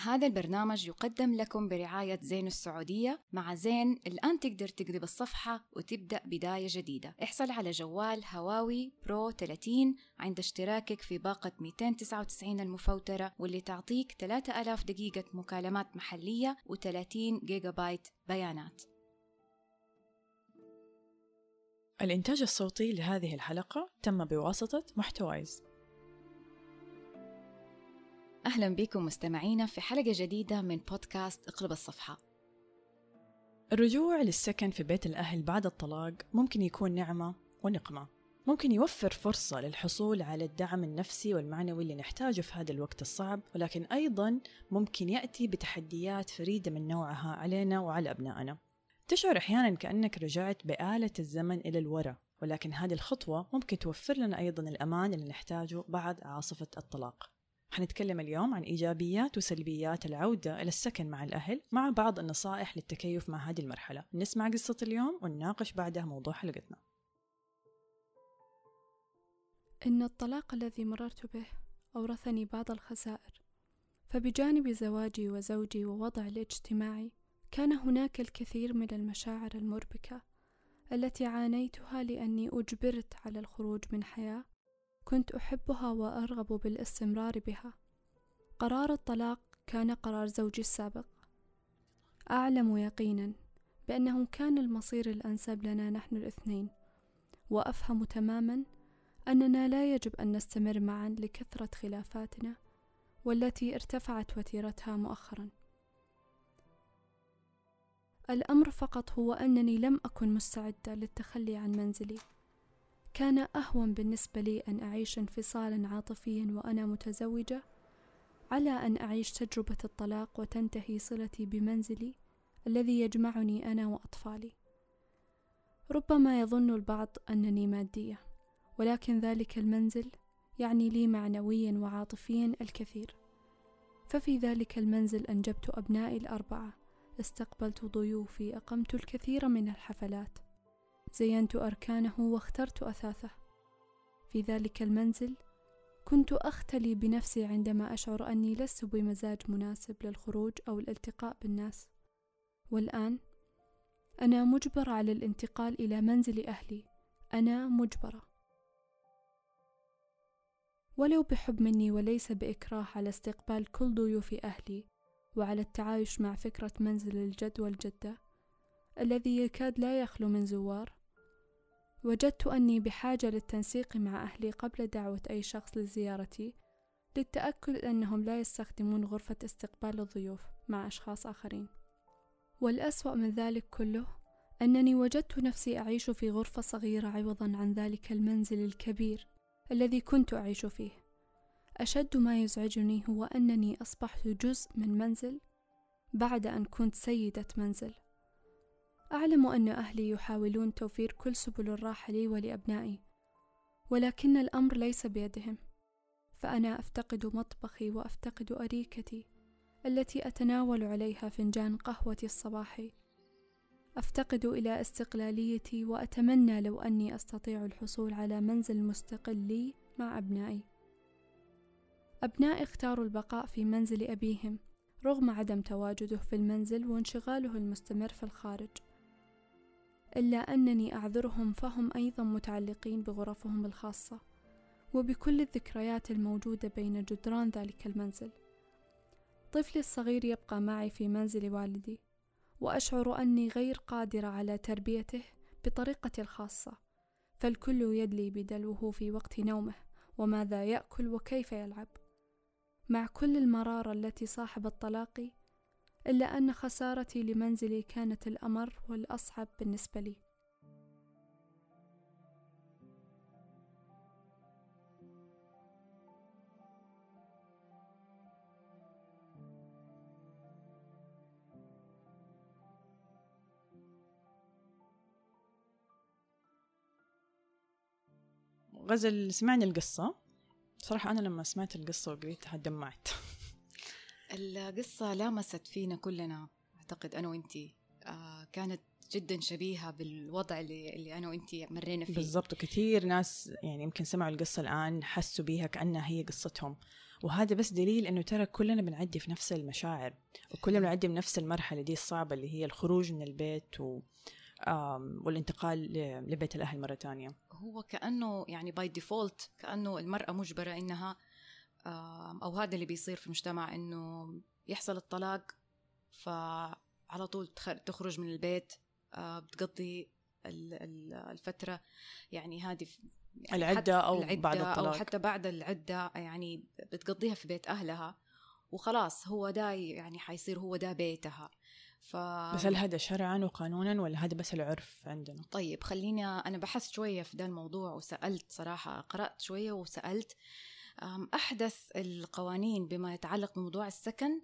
هذا البرنامج يقدم لكم برعاية زين السعودية مع زين الآن تقدر تقلب الصفحة وتبدأ بداية جديدة. احصل على جوال هواوي برو 30 عند اشتراكك في باقة 299 المفوترة واللي تعطيك 3000 دقيقة مكالمات محلية و30 جيجا بايت بيانات. الإنتاج الصوتي لهذه الحلقة تم بواسطة محتوايز. أهلا بكم مستمعينا في حلقة جديدة من بودكاست اقلب الصفحة. الرجوع للسكن في بيت الأهل بعد الطلاق ممكن يكون نعمة ونقمة. ممكن يوفر فرصة للحصول على الدعم النفسي والمعنوي اللي نحتاجه في هذا الوقت الصعب ولكن أيضا ممكن يأتي بتحديات فريدة من نوعها علينا وعلى أبنائنا. تشعر أحيانا كأنك رجعت بآلة الزمن إلى الوراء ولكن هذه الخطوة ممكن توفر لنا أيضا الأمان اللي نحتاجه بعد عاصفة الطلاق. حنتكلم اليوم عن إيجابيات وسلبيات العودة إلى السكن مع الأهل مع بعض النصائح للتكيف مع هذه المرحلة. نسمع قصة اليوم ونناقش بعدها موضوع حلقتنا. إن الطلاق الذي مررت به أورثني بعض الخسائر فبجانب زواجي وزوجي ووضعي الاجتماعي كان هناك الكثير من المشاعر المربكة التي عانيتها لأني أجبرت على الخروج من حياة كنت أحبها وأرغب بالاستمرار بها. قرار الطلاق كان قرار زوجي السابق. أعلم يقينا بأنه كان المصير الأنسب لنا نحن الاثنين وأفهم تماما أننا لا يجب أن نستمر معا لكثرة خلافاتنا والتي ارتفعت وتيرتها مؤخرا. الأمر فقط هو أنني لم أكن مستعدة للتخلي عن منزلي. كان أهون بالنسبة لي أن أعيش انفصالا عاطفيا وأنا متزوجة؟ على أن أعيش تجربة الطلاق وتنتهي صلتي بمنزلي الذي يجمعني أنا وأطفالي. ربما يظن البعض أنني مادية ولكن ذلك المنزل يعني لي معنويا وعاطفيا الكثير. ففي ذلك المنزل أنجبت أبنائي الأربعة استقبلت ضيوفي أقمت الكثير من الحفلات. زينت أركانه واخترت أثاثه. في ذلك المنزل كنت أختلي بنفسي عندما أشعر أني لست بمزاج مناسب للخروج أو الالتقاء بالناس. والآن أنا مجبرة على الانتقال إلى منزل أهلي. أنا مجبرة. ولو بحب مني وليس بإكراه على استقبال كل ضيوف أهلي وعلى التعايش مع فكرة منزل الجد والجدة الذي يكاد لا يخلو من زوار وجدت أني بحاجة للتنسيق مع أهلي قبل دعوة أي شخص لزيارتي للتأكد أنهم لا يستخدمون غرفة استقبال الضيوف مع أشخاص آخرين. والأسوأ من ذلك كله أنني وجدت نفسي أعيش في غرفة صغيرة عوضا عن ذلك المنزل الكبير الذي كنت أعيش فيه. أشد ما يزعجني هو أنني أصبحت جزء من منزل بعد أن كنت سيدة منزل. أعلم أن أهلي يحاولون توفير كل سبل الراحة لي ولأبنائي ولكن الأمر ليس بيدهم. فأنا أفتقد مطبخي وأفتقد أريكتي التي أتناول عليها فنجان قهوتي الصباحي أفتقد إلى استقلاليتي وأتمنى لو أني أستطيع الحصول على منزل مستقل لي مع أبنائي. أبنائي اختاروا البقاء في منزل أبيهم رغم عدم تواجده في المنزل وانشغاله المستمر في الخارج. إلا أنني أعذرهم فهم أيضا متعلقين بغرفهم الخاصة وبكل الذكريات الموجودة بين جدران ذلك المنزل. طفلي الصغير يبقى معي في منزل والدي وأشعر أني غير قادرة على تربيته بطريقتي الخاصة فالكل يدلي بدلوه في وقت نومه وماذا يأكل وكيف يلعب. مع كل المرارة التي صاحب الطلاق إلا أن خسارتي لمنزلي كانت الأمر والأصعب بالنسبة لي. غزل سمعنا القصة. صراحة أنا لما سمعت القصة وقريتها دمعت. القصة لامست فينا كلنا أعتقد أنا وإنتي آه كانت جدا شبيهة بالوضع اللي, اللي أنا وإنتي مرينا فيه. بالضبط. وكثير ناس يعني يمكن سمعوا القصة الآن حسوا بيها كأنها هي قصتهم. وهذا بس دليل إنه ترى كلنا بنعدي في نفس المشاعر وكلنا بنعدي بنفس المرحلة دي الصعبة اللي هي الخروج من البيت و والانتقال لبيت الأهل مرة تانية. هو كأنه يعني by default كأنه المرأة مجبرة إنها أو هذا اللي بيصير في المجتمع إنه يحصل الطلاق فعلى طول تخ- تخرج من البيت آه، بتقضي ال- ال- الفترة. يعني هذه يعني العدة حتى أو العدة بعد أو الطلاق. حتى بعد العدة يعني بتقضيها في بيت أهلها وخلاص هو ده يعني حيصير هو ده بيتها. ف بس هل هذا شرعا وقانونا ولا هذا بس العرف عندنا؟ طيب خليني أنا بحثت شوية في ده الموضوع وسألت صراحة قرأت شوية وسألت أم، أحدث القوانين بما يتعلق بموضوع السكن.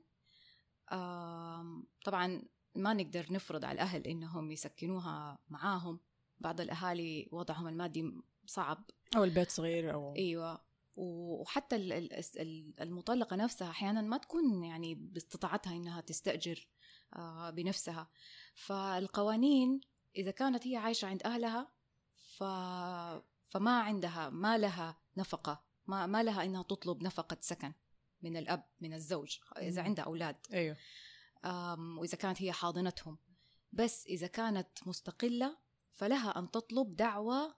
طبعا ما نقدر نفرض على الأهل إنهم يسكنوها معاهم. بعض الأهالي وضعهم المادي صعب. أو البيت صغير أو أيوه. و- وحتى ال- ال- ال- المطلقة نفسها أحيانا ما تكون يعني باستطاعتها إنها تستأجر آه، بنفسها. فالقوانين إذا كانت هي عايشة عند أهلها ف فما عندها ما لها نفقة. ما ما لها إنها تطلب نفقة سكن من الأب من الزوج إذا. عندها أولاد. أيوه. آم، وإذا كانت هي حاضنتهم. بس إذا كانت مستقلة فلها أن تطلب دعوة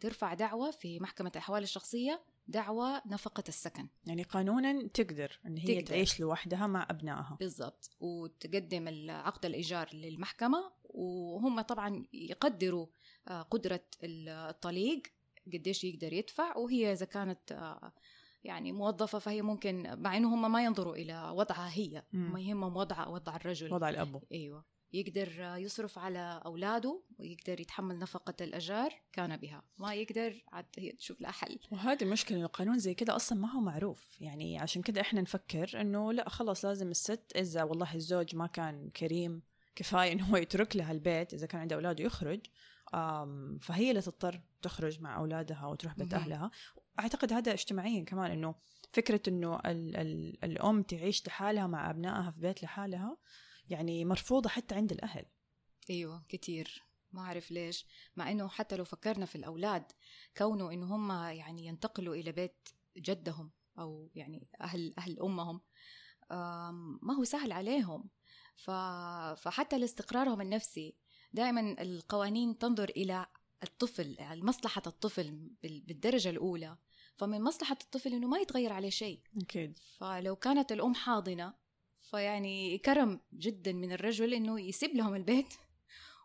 ترفع دعوة في محكمة الأحوال الشخصية دعوة نفقة السكن. يعني قانونا تقدر إن هي تقدر. تعيش لوحدها مع أبنائها. بالضبط. وتقدم عقد الإيجار للمحكمة وهم طبعا يقدروا آه، قدرة الطليق قديش يقدر يدفع وهي إذا كانت آه، يعني موظفة فهي ممكن مع إنه هم ما ينظروا إلى وضعها هي. ما يهمهم وضع وضع الرجل. وضع الابو أيوه. يقدر يصرف على أولاده ويقدر يتحمل نفقة الأجار كان بها. ما يقدر عاد هي تشوف لها حل. وهذه المشكلة إنه القانون زي كده أصلا ما هو معروف. يعني عشان كده إحنا نفكر إنه لا خلاص لازم الست إذا والله الزوج ما كان كريم كفاية إنه هو يترك لها البيت إذا كان عنده أولاد يخرج فهي اللي تضطر تخرج مع أولادها وتروح بيت مهم. أهلها أعتقد هذا اجتماعيا كمان إنه فكرة إنه ال- ال- الأم تعيش لحالها مع أبنائها في بيت لحالها يعني مرفوضة حتى عند الأهل أيوه كتير ما أعرف ليش مع إنه حتى لو فكرنا في الأولاد كونه إنه هم يعني ينتقلوا إلى بيت جدهم أو يعني أهل أهل أمهم ما هو سهل عليهم. فحتى لاستقرارهم النفسي دائما القوانين تنظر إلى الطفل يعني مصلحة الطفل بال- بالدرجة الأولى. فمن مصلحة الطفل إنه ما يتغير عليه شيء. أكيد. فلو كانت الأم حاضنة فيعني كرم جدا من الرجل إنه يسيب لهم البيت.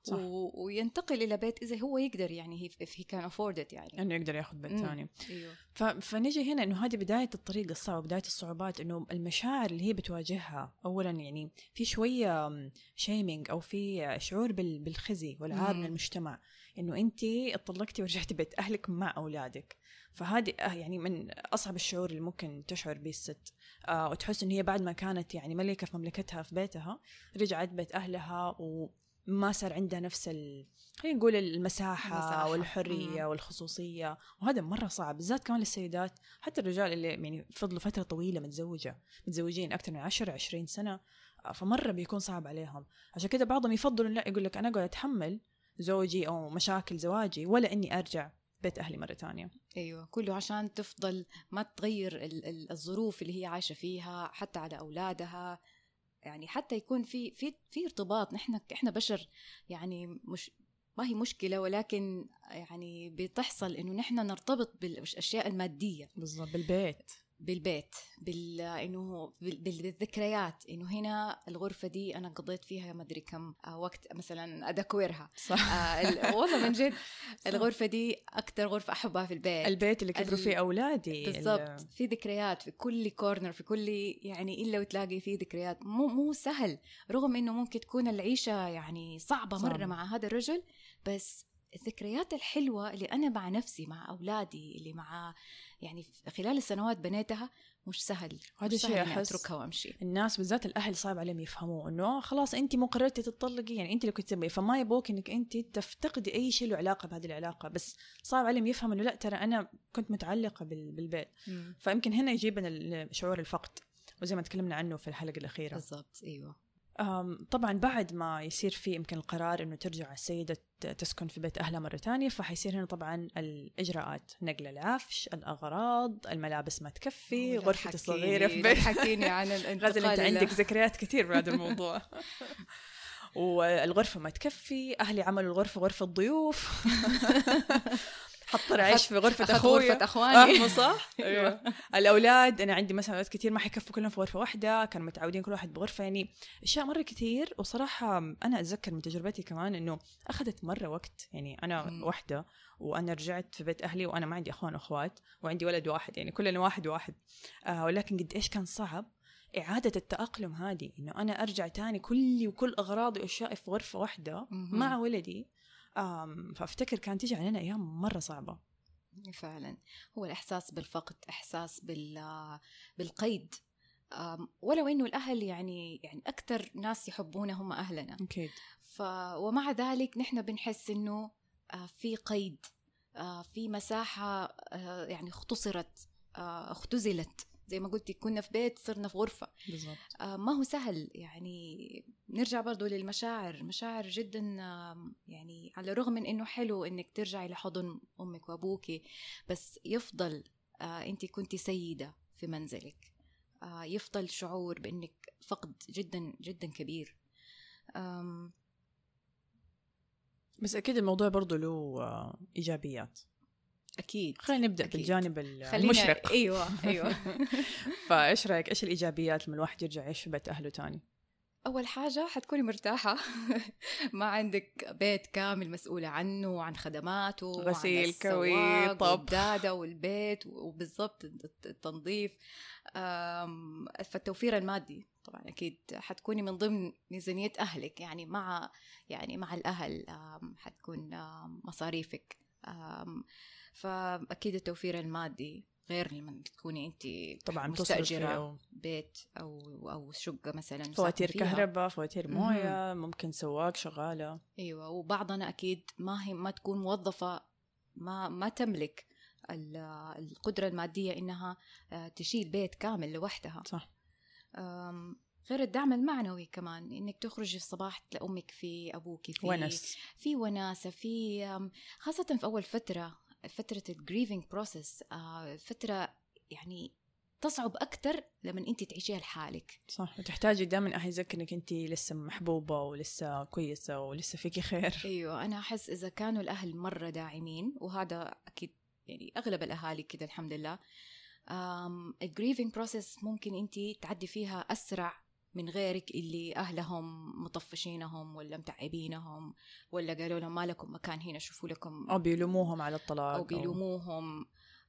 صح. و... وينتقل إلى بيت إذا هو يقدر يعني if he can afford it يعني إنه يقدر يأخذ بيت. ثاني أيوه ف... فنجي هنا إنه هذه بداية الطريق الصعب بداية الصعوبات إنه المشاعر اللي هي بتواجهها اولا يعني في شوية شيمينج أو في شعور بال... بالخزي والعار. من المجتمع إنه أنت اتطلقتي ورجعتي بيت أهلك مع أولادك فهذه آه يعني من أصعب الشعور اللي ممكن تشعر به الست آه وتحس ان هي بعد ما كانت يعني ملكة في مملكتها في بيتها رجعت بيت أهلها وما صار عندها نفس ال... خلينا نقول المساحة, المساحة. والحرية مم. والخصوصية. وهذا مرة صعب بالذات كمان للسيدات. حتى الرجال اللي يعني فضلوا فترة طويلة متزوجة متزوجين أكثر من 10 20 سنة فمرة بيكون صعب عليهم. عشان كده بعضهم يفضلوا لا يقول لك أنا أقعد أتحمل زوجي أو مشاكل زواجي ولا إني أرجع بيت أهلي مرة تانية أيوه كله عشان تفضل ما تغير ال- ال- الظروف اللي هي عايشة فيها حتى على أولادها. يعني حتى يكون في في في ارتباط. نحن إحنا بشر يعني مش ما هي مشكلة ولكن يعني بتحصل إنه نحن نرتبط بالأشياء المادية. بالضبط بالبيت. بالبيت بال إنه بال- بال- بالذكريات. إنه هنا الغرفة دي أنا قضيت فيها ما أدري كم آه، وقت مثلا ادكورها صح. آه ال- والله من جد الغرفة دي أكثر غرفة أحبها في البيت. البيت اللي كبروا فيه أولادي بالضبط. ال- في ذكريات في كل كورنر في كل يعني إلا وتلاقي فيه ذكريات. مو مو سهل رغم إنه ممكن تكون العيشة يعني صعبة مرة صعبة. مع هذا الرجل بس الذكريات الحلوة اللي أنا مع نفسي مع أولادي اللي مع يعني خلال السنوات بنيتها مش سهل هذا شيء أحس أتركها وأمشي. الناس بالذات الأهل صعب عليهم يفهموا إنه آه خلاص انت مو قررتي تطلقي يعني انت اللي كنت تبغي فما يبغوك إنك انت تفتقدي أي شيء له علاقة بهذه العلاقة بس صعب عليهم يفهموا إنه لا ترى أنا كنت متعلقة بال- بالبيت. فيمكن هنا يجيبنا شعور الفقد وزي ما تكلمنا عنه في الحلقة الأخيرة. بالضبط أيوه. طبعا بعد ما يصير في يمكن القرار إنه ترجع السيدة تسكن في بيت أهلها مرة ثانية فحيصير هنا طبعا الإجراءات. نقل العفش الأغراض الملابس ما تكفي غرفتي الصغيرة في بيت. حكيني عن الانتقال أنت عندك ذكريات كثير بهذا الموضوع. والغرفة ما تكفي أهلي عملوا الغرفة غرفة ضيوف حط العيش في غرفة أخذ أخويا. غرفة أخواني. آه صح؟ أيوه. الأولاد أنا عندي مثلا أولاد كثير ما حيكفوا كلهم في غرفة واحدة كانوا متعودين كل واحد بغرفة. يعني أشياء مرة كثير وصراحة أنا أتذكر من تجربتي كمان إنه أخذت مرة وقت. يعني أنا. واحدة وأنا رجعت في بيت أهلي وأنا ما عندي أخوان وأخوات وعندي ولد واحد. يعني كلنا واحد واحد. آه ولكن قد إيش كان صعب إعادة التأقلم هذه. إنه أنا أرجع تاني كلي وكل أغراضي وأشيائي في غرفة واحدة. مع ولدي آم فأفتكر كانت تيجي علينا أيام مرة صعبة. فعلا. هو الإحساس بالفقد إحساس بال بالقيد. ولو إنه الأهل يعني يعني أكثر ناس يحبونا هم أهلنا. أكيد. ف ومع ذلك نحن بنحس إنه آه، في قيد آه، في مساحة آه، يعني اختصرت اختزلت. زي ما قلتي كنا في بيت صرنا في غرفة. بالضبط. آه، ما هو سهل يعني نرجع برضو للمشاعر. مشاعر جدا يعني على الرغم من إنه حلو إنك ترجعي لحضن أمك وابوك بس يفضل آه، انت كنت سيدة في منزلك. آه، يفضل شعور بإنك فقد جدا جدا كبير. بس أكيد الموضوع برضو له آه، إيجابيات. أكيد خلينا نبدأ أكيد. بالجانب المشرق. أيوه أيوه. فإيش رأيك؟ إيش الإيجابيات لما الواحد يرجع يعيش في بيت أهله تاني؟ أول حاجة حتكوني مرتاحة. ما عندك بيت كامل مسؤولة عنه وعن خدماته غسيل، كوي،. والدادة والبيت وبالضبط التنظيف. فالتوفير المادي طبعا أكيد حتكوني من ضمن ميزانية أهلك. يعني مع يعني مع الأهل حتكون مصاريفك. آم، فأكيد التوفير المادي غير لما تكوني أنت طبعا مستأجرة أو بيت أو أو شقة مثلا فواتير. كهرباء فواتير موية ممكن سواق شغالة. أيوه وبعضنا أكيد ما هي ما تكون موظفة ما ما تملك ال- القدرة المادية إنها آه، تشيل بيت كامل لوحدها. صح. غير الدعم المعنوي كمان إنك تخرجي الصباح تلاقي أمك في أبوك في ونس. في وناسة في خاصة في أول فترة فترة ال grieving process فترة يعني تصعب أكثر لما أنت تعيشيها لحالك. صح وتحتاجي دائما أحد يذكر إنك أنت لسه محبوبة ولسه كويسة ولسه فيكي خير. أيوه أنا أحس إذا كانوا الأهل مرة داعمين وهذا أكيد يعني أغلب الأهالي كده الحمد لله ال grieving process ممكن أنت تعدي فيها أسرع من غيرك اللي أهلهم مطفشينهم ولا متعبينهم ولا قالوا لهم ما لكم مكان هنا شوفوا لكم أو بيلوموهم على الطلاق أو بيلوموهم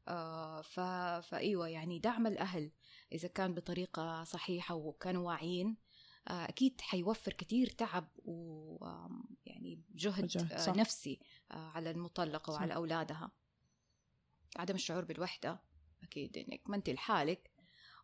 آه ف... فإيوه يعني دعم الأهل إذا كان بطريقة صحيحة وكانوا واعيين آه أكيد حيوفر كثير تعب ويعني جهد جهد، آه صح. نفسي آه على المطلقة صح. وعلى أولادها عدم الشعور بالوحدة أكيد إنك ما أنت لحالك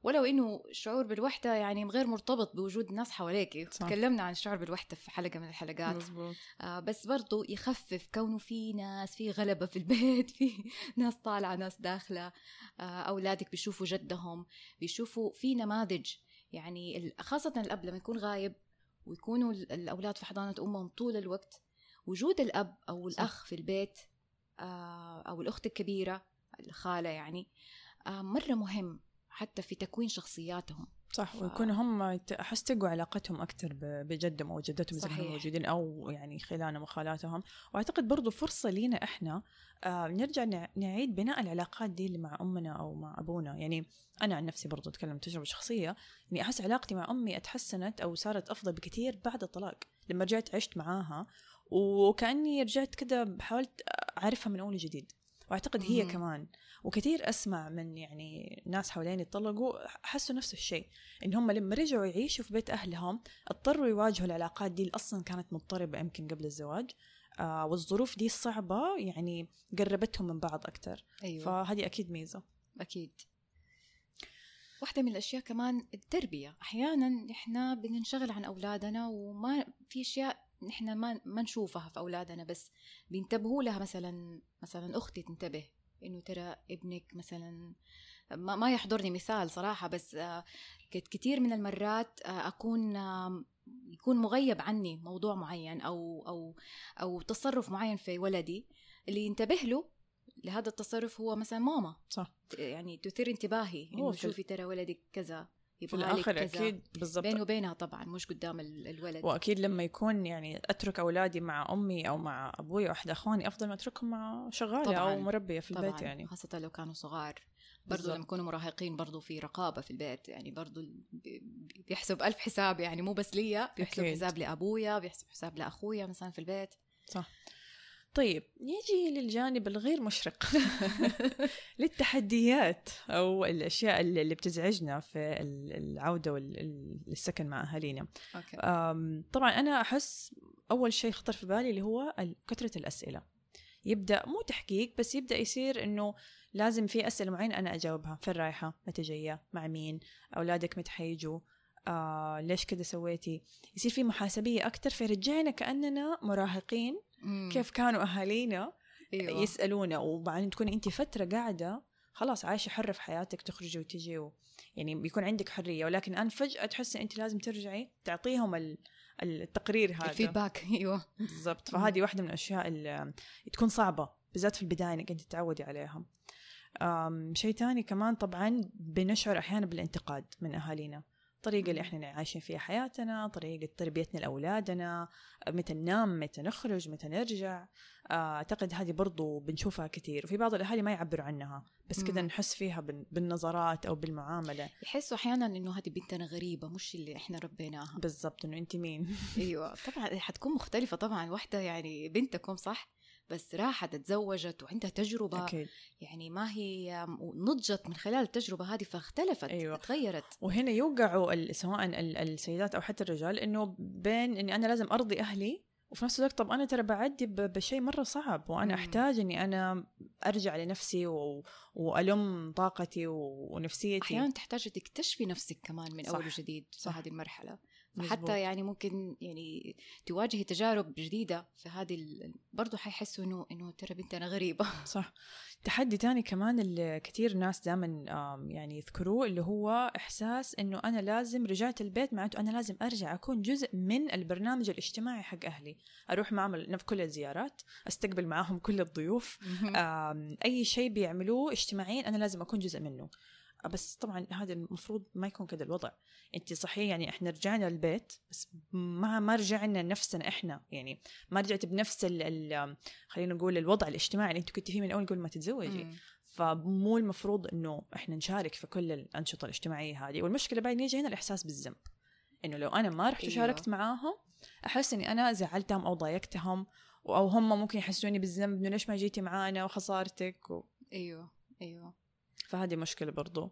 ولو إنه الشعور بالوحدة يعني غير مرتبط بوجود ناس حواليك صح. تكلمنا عن الشعور بالوحدة في حلقة من الحلقات. مزبوط آه بس برضو يخفف كونه في ناس في غلبة في البيت في ناس طالعة ناس داخلة. آه أولادك بيشوفوا جدهم بيشوفوا في نماذج. يعني ال- خاصة الأب لما يكون غايب ويكونوا ال- الأولاد في حضانة أمهم طول الوقت وجود الأب أو صح. الأخ في البيت آه أو الأخت الكبيرة الخالة يعني آه مرة مهم. حتى في تكوين شخصياتهم. صح ف- ويكونوا هم تقوى علاقتهم أكثر ب- بجدهم أو جدتهم إذا كانوا. موجودين أو يعني خلانهم وخالاتهم. وأعتقد برضو فرصة لينا إحنا آه نرجع نع- نعيد بناء العلاقات دي اللي مع أمنا أو مع أبونا. يعني أنا عن نفسي برضو أتكلم تجربة شخصية يعني أحس علاقتي مع أمي أتحسنت أو صارت أفضل بكثير بعد الطلاق لما رجعت عشت معاها. وكأني رجعت كده حاولت أعرفها من أول وجديد. وأعتقد هي مم. كمان. وكثير أسمع من يعني ناس حوالين يتطلقوا حسوا نفس الشيء إن هم لما رجعوا يعيشوا في بيت أهلهم اضطروا يواجهوا العلاقات دي اللي أصلا كانت مضطربة يمكن قبل الزواج. آه والظروف دي الصعبه يعني قربتهم من بعض أكثر أيوة. فهذه أكيد ميزة. أكيد. واحدة من الأشياء كمان التربية. أحيانا نحن بننشغل عن أولادنا وما في أشياء نحن ما ما نشوفها في أولادنا بس بينتبهوا لها مثلا مثلا أختي تنتبه إنه ترى ابنك مثلا ما, ما يحضرني مثال صراحة بس آه، كتير من المرات آه، أكون آم، يكون مغيب عني موضوع معين أو أو أو تصرف معين في ولدي اللي ينتبه له لهذا التصرف هو مثلا ماما. صح. يعني تثير انتباهي إنه في شوفي ترى ولدك كذا. يبغى لك الآخر كذا أكيد بالضبط. بينه وبينها طبعا مش قدام ال- الولد. وأكيد لما يكون يعني أترك أولادي مع أمي أو مع أبوي أو أحد أخواني أفضل ما أتركهم مع شغالة طبعاً. أو مربية في البيت طبعا. يعني. خاصة لو كانوا صغار. برضو. لما يكونوا مراهقين برضو في رقابة في البيت يعني برضو بيحسب ألف حساب يعني مو بس ليا بيحسب أكيد. حساب لأبويا بيحسب حساب لأخويا مثلا في البيت. صح. طيب نيجي للجانب الغير مشرق. للتحديات أو الأشياء اللي بتزعجنا في ال- العودة والسكن مع أهالينا. okay. طبعا أنا أحس أول شيء خطر في بالي اللي هو كثرة الأسئلة. يبدأ مو تحقيق بس يبدأ يصير إنه لازم في أسئلة معينة أنا أجاوبها. فين رايحه متى جاية؟ مع مين؟ أولادك متى حيجوا؟ آه ليش كذا سويتي؟ يصير في محاسبية أكثر فيرجعنا كأننا مراهقين مم. كيف كانوا أهالينا أيوة. يسألونا وبعدين تكوني انت فترة قاعدة خلاص عايشة حرة في حياتك تخرجي وتجي و... يعني بيكون عندك حرية. ولكن الان فجأة تحسي انت لازم ترجعي تعطيهم ال... التقرير هذا. الفيدباك أيوة. بالضبط. فهذه واحدة من الأشياء اللي تكون صعبة بالذات في البداية إنك انت تتعودي عليها شيء تاني كمان طبعا بنشعر أحيانا بالانتقاد من أهالينا. الطريقة اللي. إحنا عايشين فيها حياتنا، طريقة تربيتنا لأولادنا، متى ننام، متى نخرج، متى نرجع، آه، أعتقد هذه برضو بنشوفها كثير، وفي بعض الأهالي ما يعبروا عنها، بس كذا. نحس فيها بال- بالنظرات أو بالمعاملة، يحسوا أحيانا إنه هذه بنتنا غريبة مش اللي إحنا ربيناها بالضبط إنه أنت مين؟ أيوه طبعا حتكون مختلفة طبعا واحدة يعني بنتكم صح بس راحت تزوجت وعندها تجربة أكيد، يعني ما هي نضجت من خلال التجربة هذه فاختلفت أيوة. تغيرت وهنا يوقعوا سواء ال- السيدات أو حتى الرجال إنه بين إني أنا لازم أرضي أهلي وفي نفس الوقت طب أنا ترى بعدي بشيء مرة صعب وأنا مم. أحتاج إني أنا أرجع لنفسي و... وألم طاقتي و... ونفسيتي أحيانا تحتاج تكتشفي نفسك كمان من صح. اول وجديد في. هذه المرحلة مزبوط. فحتى يعني ممكن يعني تواجهي تجارب جديدة في هذه ال... برضه حيحسوا إنه إنه ترى بنتنا غريبة. صح. تحدي تاني كمان اللي كثير ناس دائما يعني يذكروه اللي هو إحساس إنه أنا لازم رجعت البيت معناته أنا لازم أرجع أكون جزء من البرنامج الاجتماعي حق أهلي. أروح معهم في كل الزيارات أستقبل معاهم كل الضيوف. أي شيء بيعملوه اجتماعيا أنا لازم أكون جزء منه. بس طبعا هذا المفروض ما يكون كذا الوضع. أنت صحيح يعني إحنا رجعنا البيت بس ما ما رجعنا نفسنا إحنا. يعني ما رجعت بنفس ال ال خلينا نقول الوضع الاجتماعي اللي أنت كنت فيه من أول قبل ما تتزوجي. مم. فمو المفروض إنه إحنا نشارك في كل الأنشطة الاجتماعية هذه. والمشكلة بعد يجي هنا الإحساس بالذنب. إنه لو أنا ما رحت أيوة. وشاركت معاهم أحس إني أنا زعلتهم أو ضايقتهم أو هم ممكن يحسوني بالذنب إنه ليش ما جيتي معانا وخسارتك و... أيوه أيوه. فهذه مشكلة برضو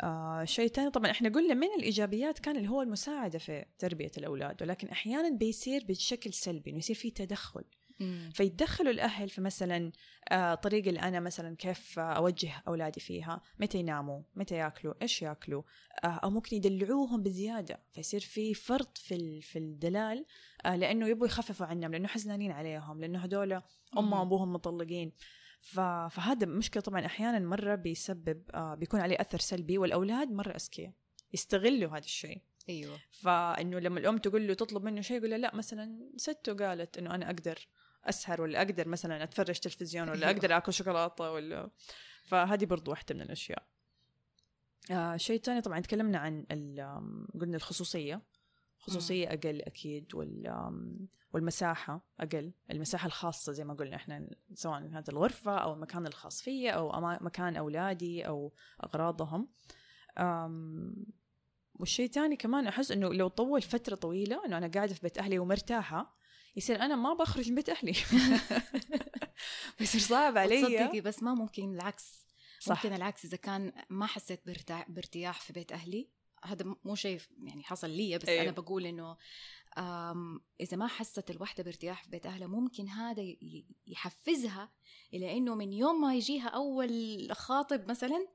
آه شيء تاني طبعا إحنا قلنا من الإيجابيات كان اللي هو المساعدة في تربية الأولاد ولكن أحيانا بيصير بشكل سلبي إنه يصير في تدخل مم. فيتدخلوا الأهل في مثلا آه، طريقه اللي أنا مثلا كيف أوجه أولادي فيها متى يناموا متى يأكلوا إيش يأكلوا آه، أو ممكن يدلعوهم بزيادة فيصير في فرط في ال- في الدلال آه، لأنه يبغوا يخففوا عنهم لأنه حزنانين عليهم لأنه هدول امهم مهم. وابوهم مطلقين فهذا مشكلة طبعا أحيانا مرة بيسبب آه، بيكون عليه أثر سلبي والأولاد مرة أذكياء يستغلوا هذا الشيء. أيوه. فإنه لما الأم تقول له تطلب منه شيء يقول لا مثلا سته قالت إنه أنا أقدر أسهر ولا أقدر مثلا أتفرج تلفزيون ولا أيوة. أقدر آكل شوكولاتة ولا فهذه برضو واحدة من الأشياء. آه شيء ثاني طبعا تكلمنا عن قلنا الخصوصية. خصوصية أقل أكيد وال والمساحة أقل. المساحة الخاصة زي ما قلنا إحنا سواء كانت الغرفة أو المكان الخاص فيا أو مكان أولادي أو أغراضهم. والشيء الثاني كمان أحس إنه لو طول فترة طويلة إنه أنا قاعدة في بيت أهلي ومرتاحة يصير أنا ما بخرج من بيت أهلي. بيصير صعب علي. تصدقي بس ما ممكن العكس. صح. ممكن العكس إذا كان ما حسيت بارتاح بارتياح في بيت أهلي. هذا مو شيء يعني حصل لي بس أيوه. أنا بقول إنه إذا ما حست الوحدة بارتياح في بيت أهلها ممكن هذا يحفزها إلى إنه من يوم ما يجيها أول خاطب مثلا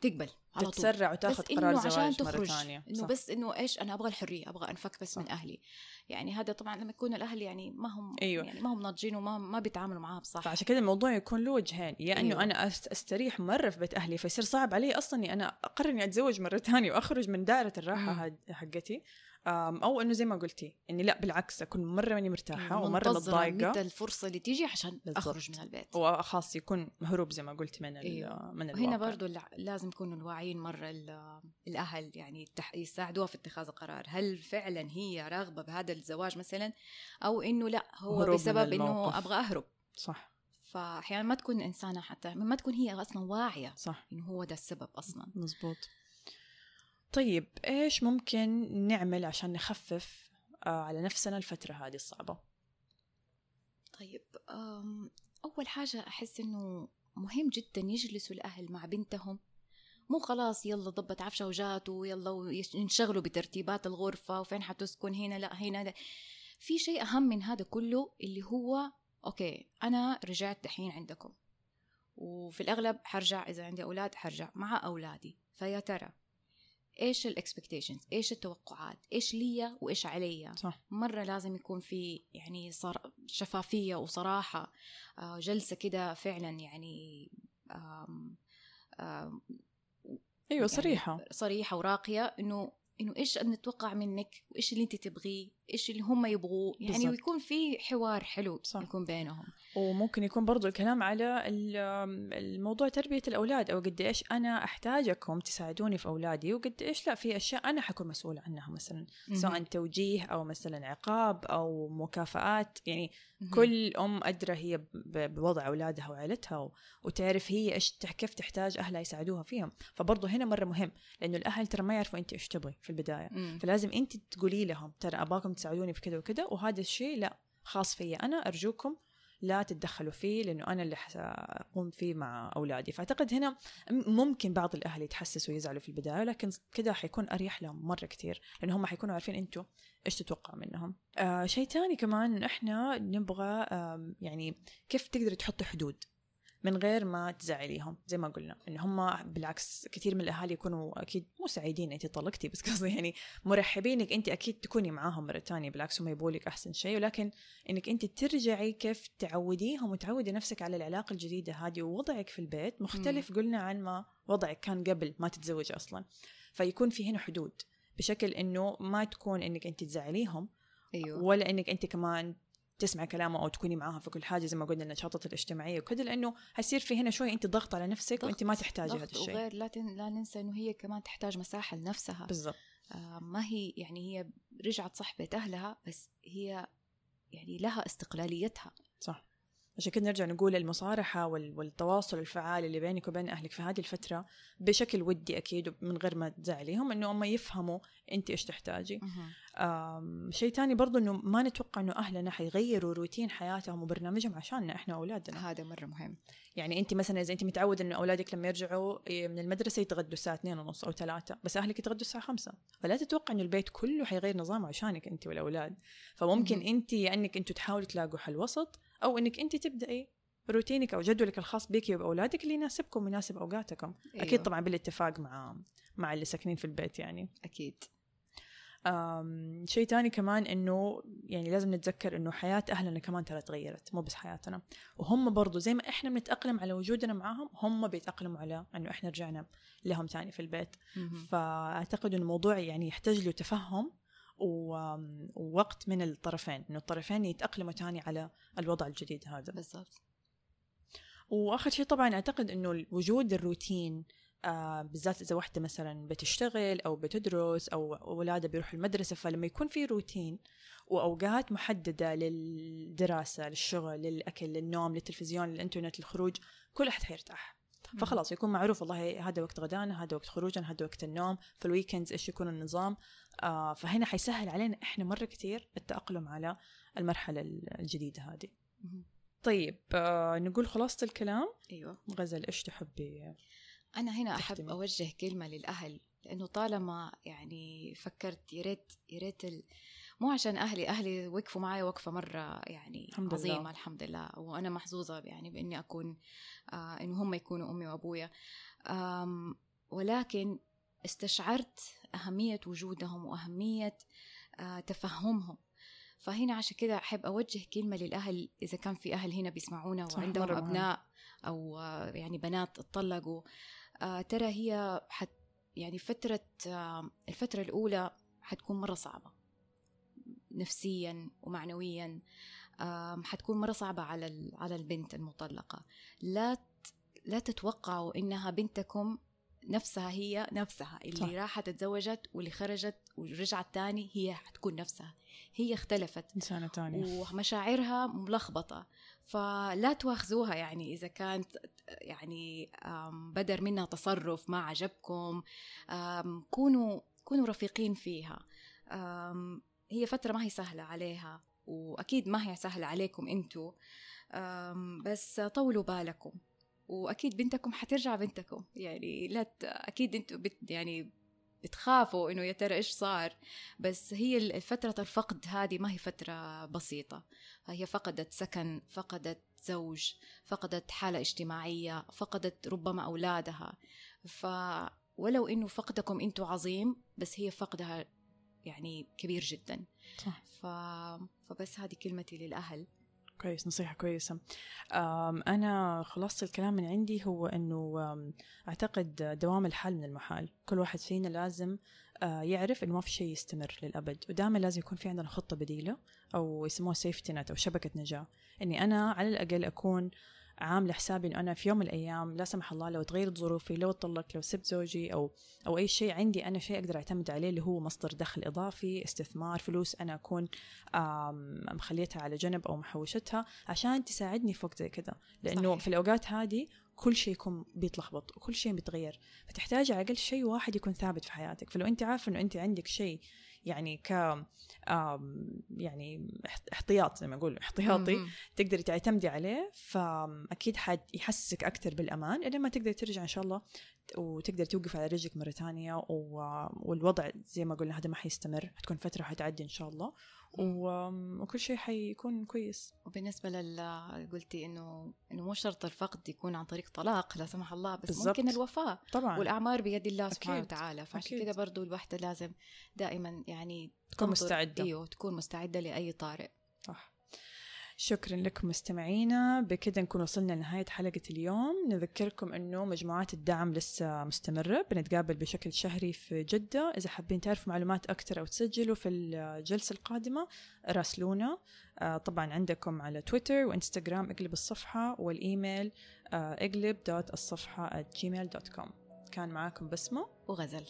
تقبل على طول تتسرع وتاخذ قرار إنه عشان زواج مرة تخرج ثانية إنه. بس إنه إيش أنا أبغى الحرية أبغى أنفك بس صح. من أهلي يعني هذا طبعا لما يكون الأهل يعني ما هم أيوه. يعني ما هم ناضجين وما ما بيتعاملوا معاها بصح فعشان كذا الموضوع يكون له وجهين يا إنه أيوة. أنا أستريح مرة في بيت أهلي فيصير صعب علي أصلا إني أنا أقرر إني أتزوج مرة ثانية وأخرج من دائرة الراحة حقتي أو إنه زي ما قلتي إني لا بالعكس أكون مرة ماني مرتاحة ومرة متضايقة. متى الفرصة اللي تيجي عشان بالضبط. أخرج من البيت وخاص يكون مهروب زي ما قلت من ال- أيوة. من الواقع. وهنا برضو لازم يكونوا الواعيين مرة ال- الأهل يعني يساعدوها في اتخاذ القرار. هل فعلا هي راغبة بهذا الزواج مثلا؟ أو إنه لا هو هروب بسبب إنه الموقف. أبغى أهرب. صح. فأحيانا ما تكون إنسانة حتى ما تكون هي أصلا واعية صح. إنه هو ده السبب أصلا. مزبوط. طيب إيش ممكن نعمل عشان نخفف آه، على نفسنا الفترة هذه الصعبة؟ طيب أول حاجة أحس إنه مهم جدا يجلسوا الأهل مع بنتهم. مو خلاص يلا ضبط عفشة وجات ويلا ينشغلوا بترتيبات الغرفة وفين حتسكن هنا لا هنا ده. في شيء أهم من هذا كله اللي هو okay أنا رجعت دحين عندكم. وفي الأغلب حرجع إذا عندي أولاد حرجع مع أولادي. فيا ترى إيش ال expectations إيش التوقعات؟ إيش ليا وإيش عليا صح. مرة لازم يكون في يعني صر... شفافية وصراحة. آه، جلسة كده فعلا يعني آم، آم، أيوه يعني صريحة. صريحة وراقية إنه إنه إيش نتوقع منك؟ وإيش اللي أنت تبغيه؟ إيش اللي هم يبغوه يعني بالضبط. ويكون في حوار حلو صح. يكون بينهم وممكن يكون برضو الكلام على ال- الموضوع تربية الأولاد أو قد إيش أنا أحتاجكم تساعدوني في أولادي وقد إيش لا في أشياء أنا حكون مسؤولة عنها مثلا سواء توجيه أو مثلا عقاب أو مكافآت يعني. كل أم أدرى هي بوضع أولادها وعائلتها وتعرف هي تح- كيف تحتاج أهلها يساعدوها فيهم فبرضه هنا مرة مهم لأنه الأهل ترى ما يعرفوا أنت إيش تبغي في البداية مم. فلازم أنت تقولي لهم ترى أباكم تساعدوني في كذا وكذا وهذا الشيء لا خاص فيا أنا أرجوكم لا تتدخلوا فيه لأنه أنا اللي حأقوم فيه مع أولادي. فأعتقد هنا ممكن بعض الأهل يتحسسوا ويزعلوا في البداية لكن كده حيكون أريح لهم مرة كتير لأن هم حيكونوا عارفين أنتوا إيش تتوقع منهم. آه شيء تاني كمان إحنا نبغى آه يعني كيف تقدري تحطي حدود؟ من غير ما تزعليهم زي ما قلنا إن هم بالعكس كثير من الأهالي يكونوا أكيد مو سعيدين انت طلقتي بس قصدي يعني مرحبين انك انت أكيد تكوني معاهم مرة ثانية بالعكس هم يبغوا لك أحسن شيء ولكن إنك انت ترجعي كيف تعوديهم وتعودي نفسك على العلاقة الجديدة هذه ووضعك في البيت مختلف قلنا عن ما وضعك كان قبل ما تتزوجي أصلا. فيكون في هنا حدود بشكل إنه ما تكون إنك انت تزعليهم أيوه. ولا إنك انت كمان تسمع كلامه أو تكوني معاها في كل حاجة زي ما قلنا النشاطات الاجتماعية وكذا لأنه حيصير في هنا شوي أنت ضغط على نفسك وأنت ما تحتاجي هذا الشيء. وغير لا, تن... لا ننسى إنه هي كمان تحتاج مساحة لنفسها. بالضبط. آه، ما هي يعني هي رجعت صحبة أهلها بس هي يعني لها استقلاليتها. صح. عشان كده نرجع نقول المصارحة وال- والتواصل الفعال اللي بينك وبين أهلك في هذه الفترة بشكل ودي أكيد من غير ما تزعليهم إنه هم يفهموا أنت إيش تحتاجي. شيء تاني برضو إنه ما نتوقع إنه أهلنا حيغيروا روتين حياتهم وبرنامجهم عشاننا إحنا أولادنا هذا مرة مهم. يعني أنت مثلا إذا أنت متعود إنه أولادك لما يرجعوا من المدرسة يتغدوا الساعة 2 ونص أو 3 بس أهلك يتغدوا الساعة 5 فلا تتوقع إنه البيت كله حيغير نظامه عشانك أنت والأولاد. فممكن. أنت يا انك أنتوا تحاولوا تلاقوا حل وسط أو إنك أنت تبدأي روتينك أو جدولك الخاص بك وباولادك اللي يناسبكم ويناسب أوقاتكم. أيوه. أكيد طبعا بالاتفاق مع مع اللي ساكنين في البيت يعني. أكيد. أم، شيء تاني كمان إنه يعني لازم نتذكر إنه حياة أهلنا كمان ترى تغيرت مو بس حياتنا. وهم برضو زي ما إحنا بنتأقلم على وجودنا معاهم هم بيتأقلموا على إنه إحنا رجعنا لهم تاني في البيت. مهم. فأعتقد إنه الموضوع يعني يحتاج له تفهم ووقت من الطرفين إنه الطرفين يتأقلموا تاني على الوضع الجديد هذا. بالضبط. وآخر شيء طبعا أعتقد إنه وجود الروتين آه بالذات إذا واحدة مثلا بتشتغل أو بتدرس أو أولادها بيروحوا المدرسة فلما يكون في روتين وأوقات محددة للدراسة للشغل للأكل للنوم للتلفزيون للإنترنت للخروج كل أحد حيرتاح. فخلاص يكون معروف والله هذا وقت غدانا هذا وقت خروجنا هذا وقت النوم في الويكندز إيش يكون النظام. آه فهنا حيسهل علينا إحنا مرة كثير التأقلم على المرحلة الجديدة هذه. طيب آه نقول خلاصة الكلام. أيوه. غزل إيش تحبي أنا هنا أحب تختمي. أوجه كلمة للأهل لأنه طالما يعني فكرت يا ريت يا ريت ال... مو عشان أهلي أهلي وقفوا معي وقفة مرة يعني الحمد لله. عظيمة الحمد لله وأنا محظوظة يعني بإني أكون آه إنه هم يكونوا أمي وأبويا آم ولكن استشعرت أهمية وجودهم وأهمية آه تفهمهم فهنا عشان كده أحب أوجه كلمة للأهل إذا كان في أهل هنا بيسمعونا وعندهم. أبناء أو آه، يعني بنات اتطلقوا آه، ترى هي حت يعني فترة آه، الفترة الأولى حتكون مرة صعبة نفسيا ومعنويا حتكون مرة صعبة على على البنت المطلقة. لا لا تتوقعوا إنها بنتكم نفسها هي نفسها. اللي صح. راحت تزوجت واللي خرجت ورجعت تاني هي حتكون نفسها. هي اختلفت. إنسانة تانية. ومشاعرها ملخبطة. فلا تواخذوها يعني إذا كانت يعني بدر منها تصرف ما عجبكم كونوا كونوا رفيقين فيها. هي فترة ما هي سهلة عليها وأكيد ما هي سهلة عليكم أنتوا بس طولوا بالكم وأكيد بنتكم حترجع بنتكم. يعني لا ت... أكيد أنتوا بت... يعني بتخافوا إنه يا ترى إيش صار بس هي فترة الفقد هذه ما هي فترة بسيطة. هي فقدت سكن فقدت زوج فقدت حالة اجتماعية فقدت ربما أولادها. فولو إنه فقدكم أنتوا عظيم بس هي فقدها يعني كبير جدا. صح. ف... فبس هذه كلمتي للأهل. كويس نصيحة كويسة. أنا خلاصة الكلام من عندي هو أنه أعتقد دوام الحال من المحال. كل واحد فينا لازم آه، يعرف إنه ما في شيء يستمر للأبد. ودائما لازم يكون في عندنا خطة بديلة أو يسموها سيفتي نت أو شبكة نجاة. إني أنا على الأقل أكون عاملة حسابي إنه أنا في يوم من الأيام لا سمح الله لو تغيرت ظروفي لو اتطلقت لو سبت زوجي أو أو أي شيء عندي أنا شيء أقدر أعتمد عليه اللي هو مصدر دخل إضافي استثمار فلوس أنا أكون مخليتها على جنب أو محوشتها عشان تساعدني في وقت زي كذا لأنه صحيح. في الأوقات هذه كل شيء يكون بيتلخبط وكل شيء بيتغير فتحتاج على الاقل شيء واحد يكون ثابت في حياتك فلو أنت عارفة إنه أنت عندك شيء يعني ك يعني احتياط زي ما أقول احتياطي تقدري تعتمدي عليه فاكيد حد يحسسك أكثر بالأمان الين ما تقدري ترجع إن شاء الله وتقدر توقف على رجلك مرة ثانية والوضع زي ما قلنا هذا ما حيستمر حتكون فترة حتعدي إن شاء الله. وكل شيء حيكون كويس. وبالنسبة لل قلتي إنه إنه مو شرط الفقد يكون عن طريق طلاق لا سمح الله بس بالزبط. ممكن الوفاة طبعا. والأعمار بيد الله سبحانه وتعالى. فعشان كذا برضو الوحدة لازم دائما يعني تكون مستعدة. أيوه تكون مستعدة لأي طارئ. صح. شكرا لكم مستمعينا. بكذا نكون وصلنا لنهاية حلقة اليوم. نذكركم أنه مجموعات الدعم لسه مستمرة. بنتقابل بشكل شهري في جدة. إذا حابين تعرفوا معلومات أكثر أو تسجلوا في الجلسة القادمة راسلونا. آه، طبعا عندكم على تويتر وإنستغرام إقلب الصفحة والإيميل آه، إقلب دوت الصفحة at gmail.com كان معاكم بسمة وغزل.